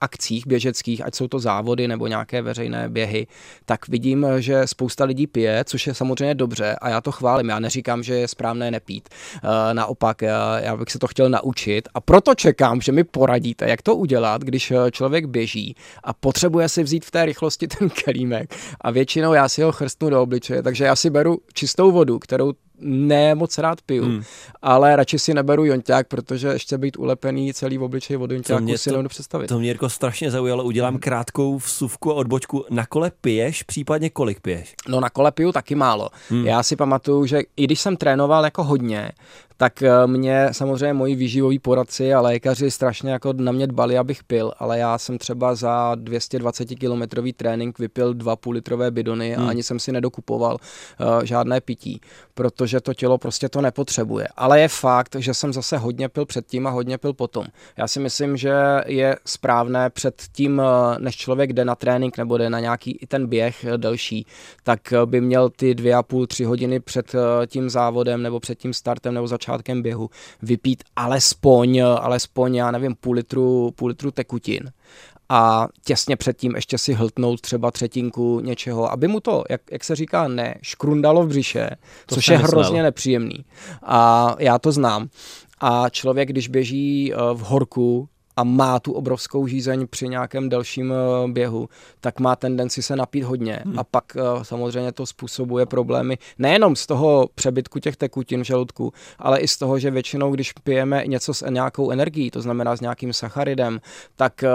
akcích běžeckých, ať jsou to závody nebo nějaké veřejné běhy, tak vidím, že spousta lidí pije, což je samozřejmě dobře a já to chválím. Já neříkám, že je správné nepít. Eh, naopak, já bych se to chtěl naučit a proto čekám, že mi poradíte, jak to udělat, když člověk běží a potřebuje si vzít v té rychlosti ten kelímek a většinou já si ho chrstnu do obličeje, takže já si beru čistou vodu, kterou ne moc rád piju, hmm. ale radši si neberu jonťák, protože ještě být ulepený celý v obličeji od jonťáku si nemůžu představit. To mě jako strašně zaujalo, udělám hmm. krátkou vsuvku a odbočku. Na kole piješ, případně kolik piješ? No na kole piju taky málo. Hmm. Já si pamatuju, že i když jsem trénoval jako hodně, tak eh, mě samozřejmě moji výživoví poradci a lékaři strašně jako na mě dbali, abych pil, ale já jsem třeba za 220 kilometrový trénink vypil dva půl litrové bidony hmm. a ani jsem si nedokupoval uh, žádné pití, protože to tělo prostě to nepotřebuje. Ale je fakt, že jsem zase hodně pil předtím a hodně pil potom. Já si myslím, že je správné před tím, eh, než člověk jde na trénink nebo jde na nějaký i ten běh delší, tak by měl ty dvě a půl, tři hodiny před tím závodem nebo před tím startem nebo začátkem začátkem běhu vypít alespoň, alespoň já nevím, půl litru, půl litru tekutin a těsně předtím ještě si hltnout třeba třetinku něčeho, aby mu to, jak, jak se říká, ne, škrundalo v břiše, to což je myslel. hrozně nepříjemný. A já to znám. A člověk, když běží eh, v horku, a má tu obrovskou žízeň při nějakém delším eh, běhu, tak má tendenci se napít hodně hmm. a pak eh, samozřejmě to způsobuje problémy nejenom z toho přebytku těch tekutin v žaludku, ale i z toho, že většinou, když pijeme něco s nějakou energií, to znamená s nějakým sacharidem, tak eh,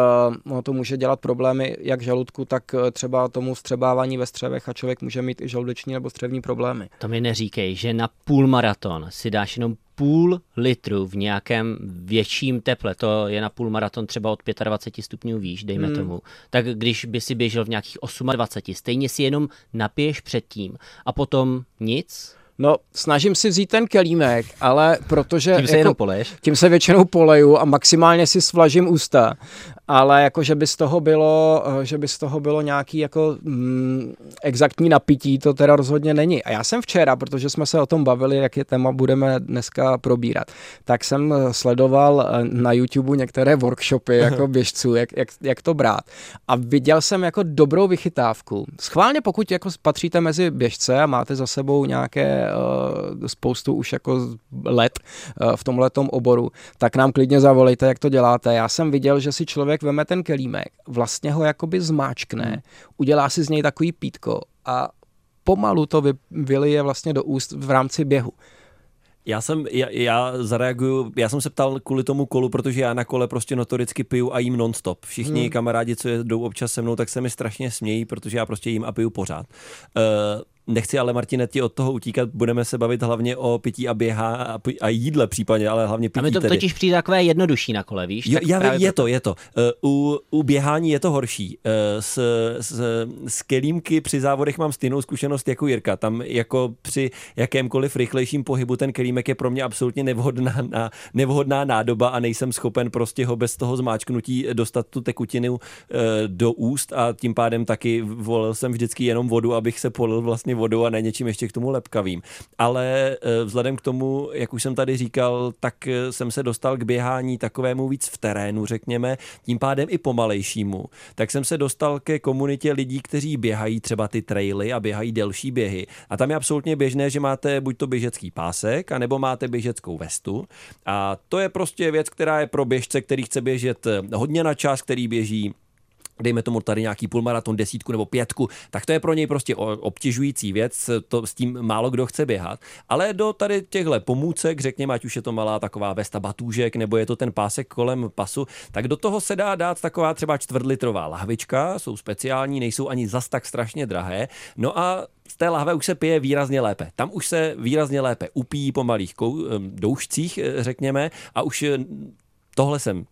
no, to může dělat problémy jak žaludku, tak třeba tomu střebávání ve střevech a člověk může mít i žaludeční nebo střevní problémy. To mi neříkej, že na půl maraton si dáš jenom půl litru v nějakém větším teple, to je na půl maraton třeba od 25 stupňů výš, dejme hmm. tomu, tak když by si běžel v nějakých 28, stejně si jenom napiješ předtím a potom nic? No, snažím si vzít ten kelímek, ale protože... Tím se jako, jenom poleješ? Tím se většinou poleju a maximálně si svlažím ústa ale jako, že by z toho bylo, eh, že by z toho bylo nějaký jako mm, exaktní napití, to teda rozhodně není. A já jsem včera, protože jsme se o tom bavili, jak je téma budeme dneska probírat, tak jsem eh, sledoval eh, na YouTube některé workshopy jako běžců, jak, jak, jak to brát. A viděl jsem jako dobrou vychytávku. Schválně, pokud jako patříte mezi běžce a máte za sebou nějaké spoustu už jako let uh, v tomhletom oboru, tak nám klidně zavolejte, jak to děláte. Já jsem viděl, že si člověk člověk veme ten kelímek, vlastně ho jakoby zmáčkne, hmm. udělá si z něj takový pítko a pomalu to vy, vylije vlastně do úst v rámci běhu. Já jsem, já, já zareaguju, já jsem se ptal kvůli tomu kolu, protože já na kole prostě notoricky piju a jím nonstop. Všichni hmm. kamarádi, co jdou občas se mnou, tak se mi strašně smějí, protože já prostě jím a piju pořád. Uh, Nechci ale, Martine, ti od toho utíkat, budeme se bavit hlavně o pití a běhá a, jídle případně, ale hlavně pití A mi to tedy. totiž přijde takové jednodušší na kole, víš? Jo, já vím, je to, je to. Uh, u, u běhání je to horší. Uh, s, s, s kelímky při závodech mám stejnou zkušenost jako Jirka. Tam jako při jakémkoliv rychlejším pohybu ten kelímek je pro mě absolutně nevhodná, na, nevhodná nádoba a nejsem schopen prostě ho bez toho zmáčknutí dostat tu tekutinu uh, do úst a tím pádem taky volil jsem vždycky jenom vodu, abych se polil vlastně vodou a ne něčím ještě k tomu lepkavým. Ale eh, vzhledem k tomu, jak už jsem tady říkal, tak eh, jsem se dostal k běhání takovému víc v terénu, řekněme, tím pádem i pomalejšímu. Tak jsem se dostal ke komunitě lidí, kteří běhají třeba ty traily a běhají delší běhy. A tam je absolutně běžné, že máte buď to běžecký pásek, anebo máte běžeckou vestu. A to je prostě věc, která je pro běžce, který chce běžet eh, hodně na čas, který běží dejme tomu tady nějaký půlmaraton, desítku nebo pětku, tak to je pro něj prostě obtěžující věc, to s tím málo kdo chce běhat. Ale do tady těchto pomůcek, řekněme, ať už je to malá taková vesta batůžek, nebo je to ten pásek kolem pasu, tak do toho se dá dát taková třeba čtvrtlitrová lahvička, jsou speciální, nejsou ani zas tak strašně drahé. No a z té lahve už se pije výrazně lépe. Tam už se výrazně lépe upíjí po malých doušcích, eh, řekněme, a už eh, tohle jsem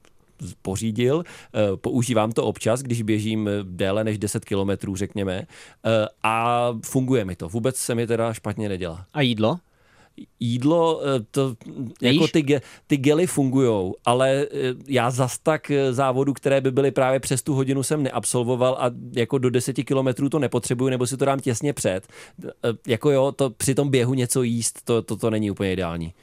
pořídil, eh, používám to občas, když běžím déle než 10 kilometrů, řekněme, eh, a funguje mi to. Vůbec se mi teda špatně nedělá. A jídlo? jídlo, eh, to, jako ty, ty gely fungují, ale já zas tak závodu, které by byly právě přes tu hodinu jsem neabsolvoval a jako do deseti kilometrů to nepotřebuju, nebo si to dám těsně před. Jako jo, to při tom běhu něco jíst, to, to, to není úplně ideální.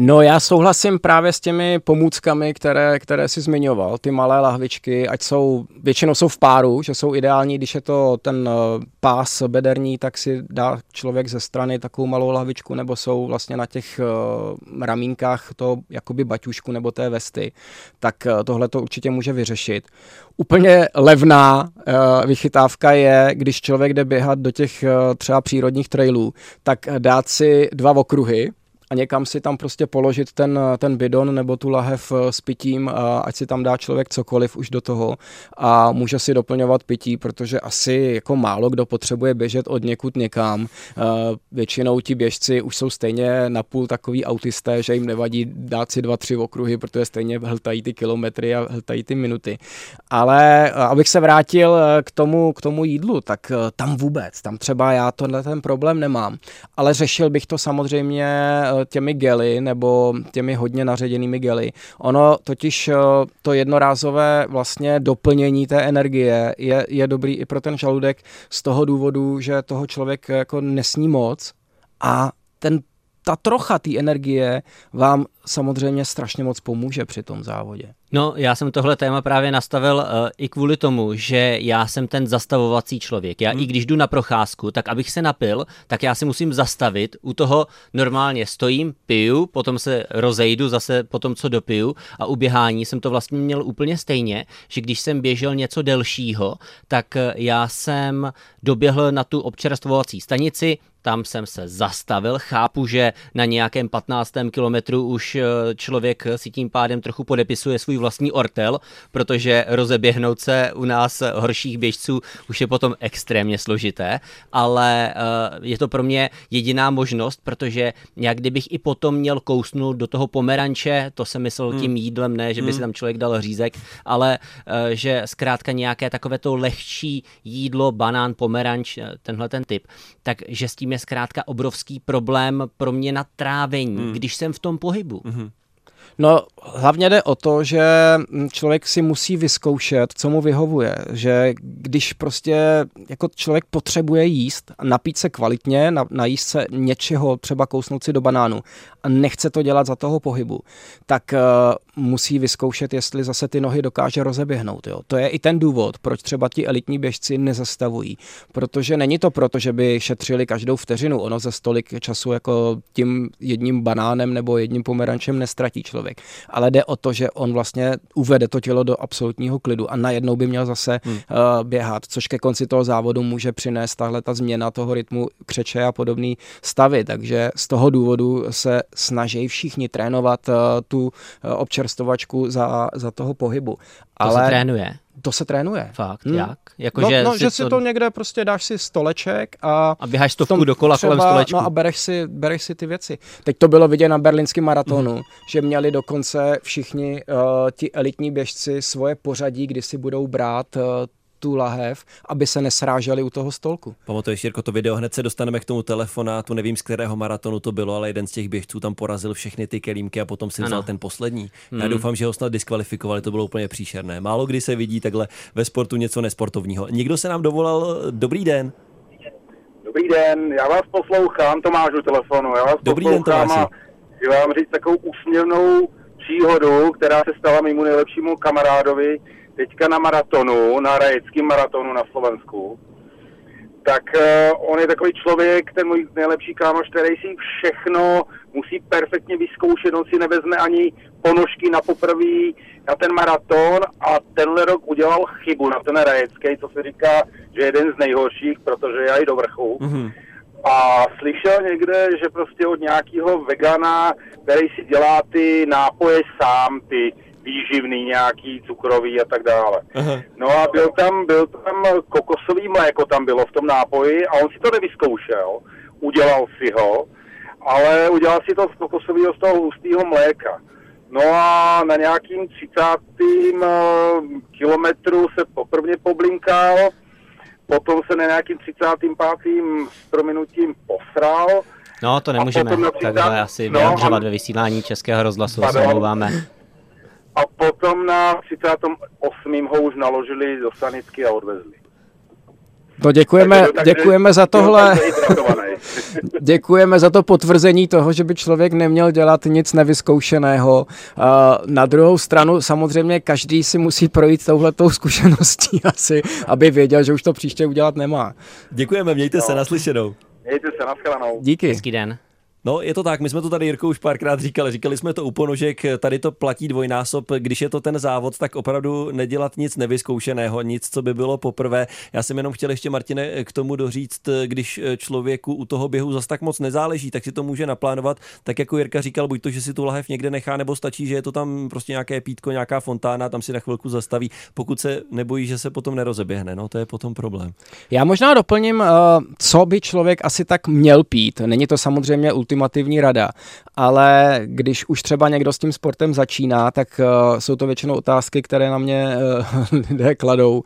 No já souhlasím právě s těmi pomůckami, které, které si zmiňoval. Ty malé lahvičky, ať jsou, většinou jsou v páru, že jsou ideální, když je to ten eh, pás bederní, tak si dá člověk ze strany takovou malou lahvičku, nebo jsou vlastně na těch uh, ramínkách to jakoby baťušku nebo té vesty, tak uh, tohle to určitě může vyřešit. Úplně levná uh, vychytávka je, když člověk jde běhat do těch uh, třeba přírodních trailů, tak dát si dva okruhy, a někam si tam prostě položit ten, ten bidon nebo tu lahev eh, s pitím, a ať si tam dá člověk cokoliv už do toho a může si doplňovat pití, protože asi jako málo kdo potřebuje běžet od někud někam. Eh, většinou ti běžci už jsou stejně napůl takový autisté, že jim nevadí dát si dva, tři okruhy, protože stejně hltají ty kilometry a hltají ty minuty. Ale eh, abych se vrátil k tomu, k tomu jídlu, tak tam vůbec, tam třeba já tenhle ten problém nemám, ale řešil bych to samozřejmě těmi gely nebo těmi hodně naředěnými gely. Ono totiž eh, to jednorázové vlastně doplnění té energie je, je dobrý i pro ten žaludek z toho důvodu, že toho člověk jako nesní moc a ten ta trocha té energie vám samozřejmě strašně moc pomůže při tom závodě. No, já jsem tohle téma právě nastavil uh, i kvůli tomu, že já jsem ten zastavovací člověk. Já hmm. i když jdu na procházku, tak abych se napil, tak já si musím zastavit. U toho normálně stojím, piju, potom se rozejdu zase po tom, co dopiju a u běhání jsem to vlastně měl úplně stejně, že když jsem běžel něco delšího, tak eh, já jsem doběhl na tu občerstvovací stanici, tam jsem se zastavil. Chápu, že na nějakém 15. kilometru už eh, člověk si tím pádem trochu podepisuje svůj vlastní ortel, protože rozeběhnout se u nás horších běžců už je potom extrémně složité, ale eh, je to pro mě jediná možnost, protože jak kdybych i potom měl kousnout do toho pomeranče, to jsem myslel hmm. tím jídlem, ne, že by hmm. si tam člověk dal řízek, ale eh, že zkrátka nějaké takové to lehčí jídlo, banán, pomeranč, tenhle ten typ, takže s tím je zkrátka obrovský problém pro mě na trávení, hmm. když jsem v tom pohybu. Hmm. No, hlavně jde o to, že člověk si musí vyzkoušet, co mu vyhovuje. Že když prostě jako člověk potřebuje jíst, napít se kvalitně, na, najíst se něčeho, třeba kousnout si do banánu a nechce to dělat za toho pohybu, tak uh, musí vyzkoušet, jestli zase ty nohy dokáže rozeběhnout. Jo. To je i ten důvod, proč třeba ti elitní běžci nezastavují. Protože není to proto, že by šetřili každou vteřinu. Ono ze stolik času jako tím jedním banánem nebo jedním pomerančem nestratí člověk. Ale jde o to, že on vlastně uvede to tělo do absolutního klidu a najednou by měl zase hmm. uh, běhat, což ke konci toho závodu může přinést tahle ta změna toho rytmu křeče a podobný stavy. Takže z toho důvodu se snaží všichni trénovat uh, tu uh, občerstovačku za, za toho pohybu. To Ale se trénuje. To se trénuje. Fakt, hmm. jak? Jako, no, že, no, si že si to... to někde prostě dáš si stoleček a... A běháš stovku dokola třeba, kolem stolečku. No a bereš si, bereš si ty věci. Teď to bylo vidět na berlínském maratonu, hmm. že měli dokonce všichni uh, ti elitní běžci svoje pořadí, kdy si budou brát uh, tu lahev, aby se nesráželi u toho stolku. Pamatuješ, Jirko, to video, hned se dostaneme k tomu telefonátu, nevím, z kterého maratonu to bylo, ale jeden z těch běžců tam porazil všechny ty kelímky a potom si vzal ten poslední. Hmm. Já doufám, že ho snad diskvalifikovali, to bylo úplně příšerné. Málo kdy se vidí takhle ve sportu něco nesportovního. Někdo se nám dovolal, dobrý den. Dobrý den, já vás poslouchám, Tomáš u telefonu, já vás Dobrý den, Tomáši. a chci vám říct takovou úsměvnou příhodu, která se stala mému nejlepšímu kamarádovi, teďka na maratonu, na rajeckém maratonu na Slovensku, tak uh, on je takový člověk, ten můj nejlepší kámoš, který si všechno musí perfektně vyzkoušet, on si nevezme ani ponožky na poprví na ten maraton a tenhle rok udělal chybu na ten rajecký, co se říká, že je jeden z nejhorších, protože já i do vrchu. Mm-hmm. A slyšel někde, že prostě od nějakého vegana, který si dělá ty nápoje sám, ty výživný nějaký, cukrový a tak dále. Aha. No a byl tam, byl tam kokosový mléko tam bylo v tom nápoji a on si to nevyzkoušel, udělal si ho, ale udělal si to z kokosového, z toho hustého mléka. No a na nějakým 30. Eh, kilometru se poprvně poblinkal, potom se na nějakým 35. s prominutím posral, No, to nemůžeme takhle asi no, vyjadřovat ve vysílání Českého rozhlasu, se omlouváme potom na 38. ho už naložili do sanitky a odvezli. No děkujeme, takže, takže, děkujeme za tohle. Děkujeme za to potvrzení toho, že by člověk neměl dělat nic nevyzkoušeného. Na druhou stranu samozřejmě každý si musí projít touhletou zkušeností asi, aby věděl, že už to příště udělat nemá. Děkujeme, mějte se naslyšenou. Mějte se, nashledanou. Díky. Hezký den. No, je to tak, my jsme to tady Jirko už párkrát říkali, říkali jsme to u ponožek, tady to platí dvojnásob, když je to ten závod, tak opravdu nedělat nic nevyzkoušeného, nic, co by bylo poprvé. Já jsem jenom chtěl ještě, Martine, k tomu doříct, když člověku u toho běhu zas tak moc nezáleží, tak si to může naplánovat, tak jako Jirka říkal, buď to, že si tu lahev někde nechá, nebo stačí, že je to tam prostě nějaké pítko, nějaká fontána, tam si na chvilku zastaví, pokud se nebojí, že se potom nerozeběhne, no to je potom problém. Já možná doplním, eh, co by člověk asi tak měl pít. Není to samozřejmě ultimativní rada, ale když už třeba někdo s tím sportem začíná, tak uh, jsou to většinou otázky, které na mě uh, lidé kladou. Uh,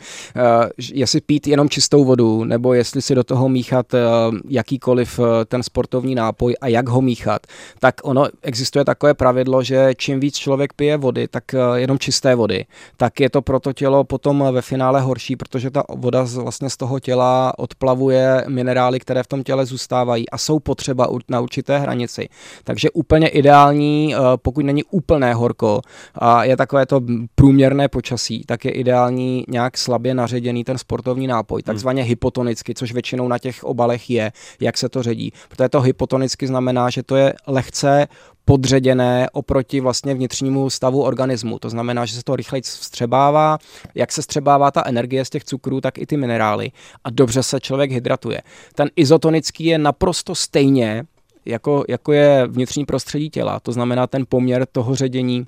jestli pít jenom čistou vodu, nebo jestli si do toho míchat uh, jakýkoliv uh, ten sportovní nápoj a jak ho míchat, tak ono existuje takové pravidlo, že čím víc člověk pije vody, tak uh, jenom čisté vody, tak je to pro to tělo potom ve finále horší, protože ta voda z, vlastně z toho těla odplavuje minerály, které v tom těle zůstávají a jsou potřeba na určité hranici. Takže úplně ideální, eh, pokud není úplné horko a je takové to průměrné počasí, tak je ideální nějak slabě naředěný ten sportovní nápoj, hmm. takzvaně hypotonicky, což většinou na těch obalech je, jak se to ředí. Protože to hypotonicky znamená, že to je lehce podředěné oproti vlastně vnitřnímu stavu organismu. To znamená, že se to rychleji vstřebává, jak se střebává ta energie z těch cukrů, tak i ty minerály a dobře se člověk hydratuje. Ten izotonický je naprosto stejně jako, jako je vnitřní prostředí těla, to znamená ten poměr toho ředění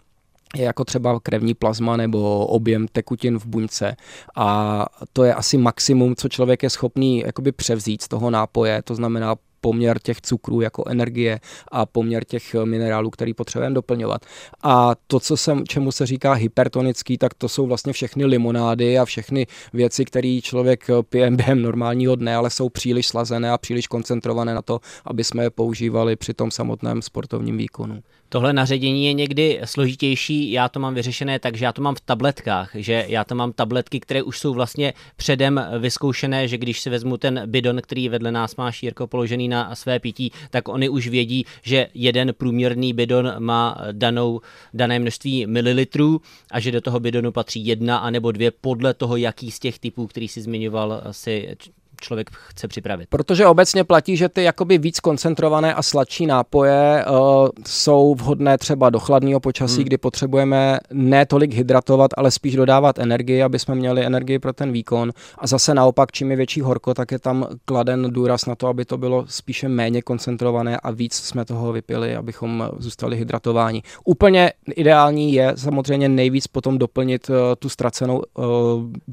je jako třeba krevní plazma nebo objem tekutin v buňce. A to je asi maximum, co člověk je schopný jakoby převzít z toho nápoje, to znamená poměr těch cukrů jako energie a poměr těch minerálů, který potřebujeme doplňovat. A to, co jsem, čemu se říká hypertonický, tak to jsou vlastně všechny limonády a všechny věci, které člověk pije během normálního dne, ale jsou příliš slazené a příliš koncentrované na to, aby jsme je používali při tom samotném sportovním výkonu. Tohle naředění je někdy složitější, já to mám vyřešené tak, že já to mám v tabletkách, že já to mám tabletky, které už jsou vlastně předem vyzkoušené, že když si vezmu ten bidon, který vedle nás má Šírko položený na své pití, tak oni už vědí, že jeden průměrný bidon má danou, dané množství mililitrů a že do toho bidonu patří jedna anebo dvě podle toho, jaký z těch typů, který si zmiňoval, si člověk chce připravit. Protože obecně platí, že ty jakoby víc koncentrované a sladší nápoje uh, jsou vhodné třeba do chladného počasí, hmm. kdy potřebujeme ne tolik hydratovat, ale spíš dodávat energii, aby jsme měli energii pro ten výkon. A zase naopak, čím je větší horko, tak je tam kladen důraz na to, aby to bylo spíše méně koncentrované a víc jsme toho vypili, abychom zůstali hydratováni. Úplně ideální je samozřejmě nejvíc potom doplnit uh, tu ztracenou uh,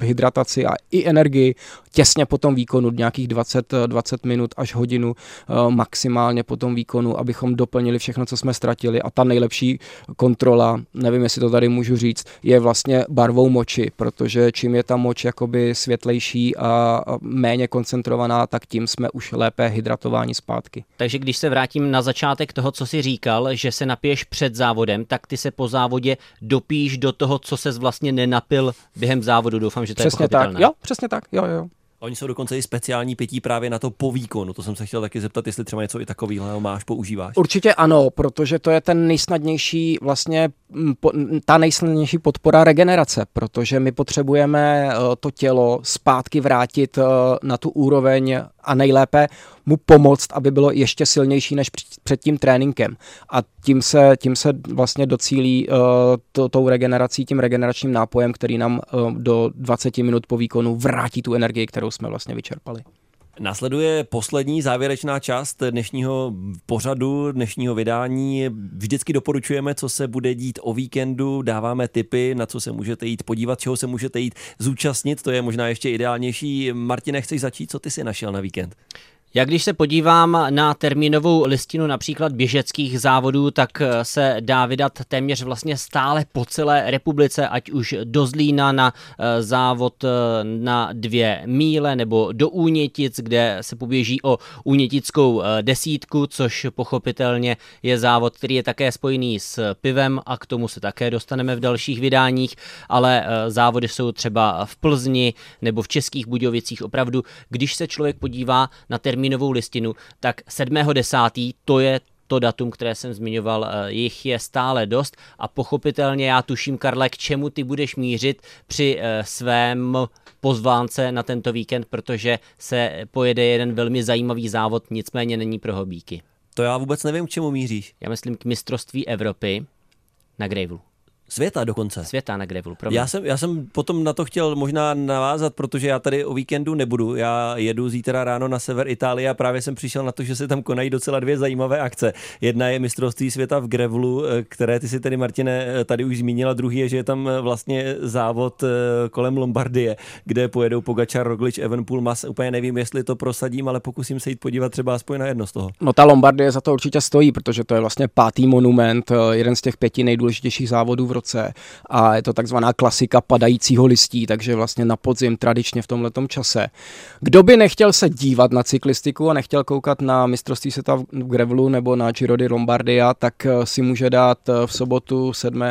hydrataci a i energii těsně po tom výkonu výkonu, nějakých 20, 20 minut až hodinu eh, maximálně po tom výkonu, abychom doplnili všechno, co jsme ztratili. A ta nejlepší kontrola, nevím, jestli to tady můžu říct, je vlastně barvou moči, protože čím je ta moč jakoby světlejší a méně koncentrovaná, tak tím jsme už lépe hydratováni zpátky. Takže když se vrátím na začátek toho, co jsi říkal, že se napiješ před závodem, tak ty se po závodě dopíš do toho, co se vlastně nenapil během závodu. Doufám, že to přesně je tak. Jo, přesně tak. Jo, jo. Oni jsou dokonce i speciální pití právě na to po výkonu. To jsem se chtěl taky zeptat, jestli třeba něco i takového máš, používáš. Určitě ano, protože to je ten nejsnadnější vlastně ta nejsnadnější podpora regenerace, protože my potřebujeme eh, to tělo zpátky vrátit eh, na tu úroveň a nejlépe mu pomoct, aby bylo ještě silnější než před tím tréninkem. A tím se, tím se vlastně docílí uh, to, tou regenerací, tím regeneračním nápojem, který nám uh, do 20 minut po výkonu vrátí tu energii, kterou jsme vlastně vyčerpali. Nasleduje poslední závěrečná část dnešního pořadu, dnešního vydání. Vždycky doporučujeme, co se bude dít o víkendu, dáváme tipy, na co se můžete jít podívat, čeho se můžete jít zúčastnit, to je možná ještě ideálnější. Martine, chceš začít, co ty si našel na víkend? Já když se podívám na termínovou listinu například běžeckých závodů, tak eh, se dá vydat téměř vlastně stále po celé republice, ať už do Zlína na eh, závod eh, na dvě míle nebo do Únětic, kde se poběží o Únětickou desítku, což pochopitelně je závod, který je také spojený s pivem a k tomu se také dostaneme v dalších vydáních, ale závody jsou třeba v Plzni nebo v Českých Budějovicích. Opravdu, když se člověk podívá na termín termínovou listinu, tak 7.10. to je to datum, které jsem zmiňoval, eh, jich je stále dost a pochopitelně já tuším, Karle, k čemu ty budeš mířit při eh, svém pozvánce na tento víkend, protože se pojede jeden velmi zajímavý závod, nicméně není pro hobíky. To já vůbec nevím, k čemu míříš. Já myslím k mistrovství Evropy na Gravelu. Světa dokonce. Světa na Gravelu, Já jsem, já jsem potom na to chtěl možná navázat, protože já tady o víkendu nebudu. Já jedu zítra ráno na sever Itálie a právě jsem přišel na to, že se tam konají docela dvě zajímavé akce. Jedna je mistrovství světa v Grevlu, eh, které ty si tedy, Martine, eh, tady už zmínila. Druhý je, že je tam eh, vlastně závod kolem Lombardie, kde pojedou Pogačar, Roglič, Evenpool, Mas. Úplně nevím, jestli to prosadím, ale pokusím se jít podívat třeba aspoň na jedno z toho. No ta Lombardie za to určitě stojí, protože to je vlastně pátý monument, jeden z těch pěti nejdůležitějších závodů v roce a je to takzvaná klasika padajícího listí, takže vlastně na podzim tradičně v tomhletom čase. Kdo by nechtěl se dívat na cyklistiku a nechtěl koukat na mistrovství světa v Grevelu nebo na Giro di Lombardia, tak eh, si může dát eh, v sobotu 7.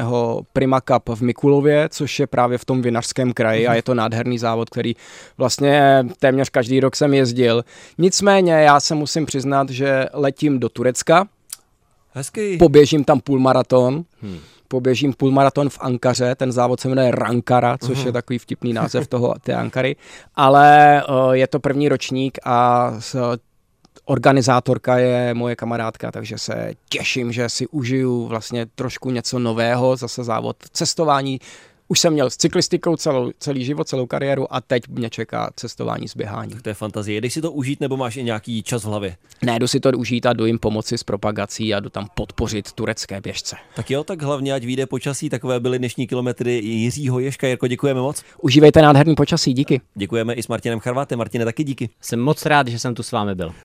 Prima Cup v Mikulově, což je právě v tom vinařském kraji a je to nádherný závod, který vlastně téměř každý rok jsem jezdil. Nicméně já se musím přiznat, že letím do Turecka, Hezký. Poběžím tam půlmaraton. Hmm poběžím půlmaraton v Ankaře, ten závod se jmenuje Rankara, což uh-huh. je takový vtipný název toho, té Ankary, ale uh, je to první ročník a s, organizátorka je moje kamarádka, takže se těším, že si užiju vlastně trošku něco nového, zase závod cestování už jsem měl s cyklistikou celou, celý život, celou kariéru a teď mě čeká cestování s běháním. Tak to je fantazie. Jdeš si to užít nebo máš i nějaký čas v hlavě? Ne, jdu si to užít a jdu jim pomoci s propagací a jdu tam podpořit turecké běžce. Tak jo, tak hlavně ať vyjde počasí, takové byly dnešní kilometry Jiřího Ješka. Jirko, děkujeme moc. Užívejte nádherný počasí, díky. Děkujeme i s Martinem Charvátem. Martine, taky díky. Jsem moc rád, že jsem tu s vámi byl.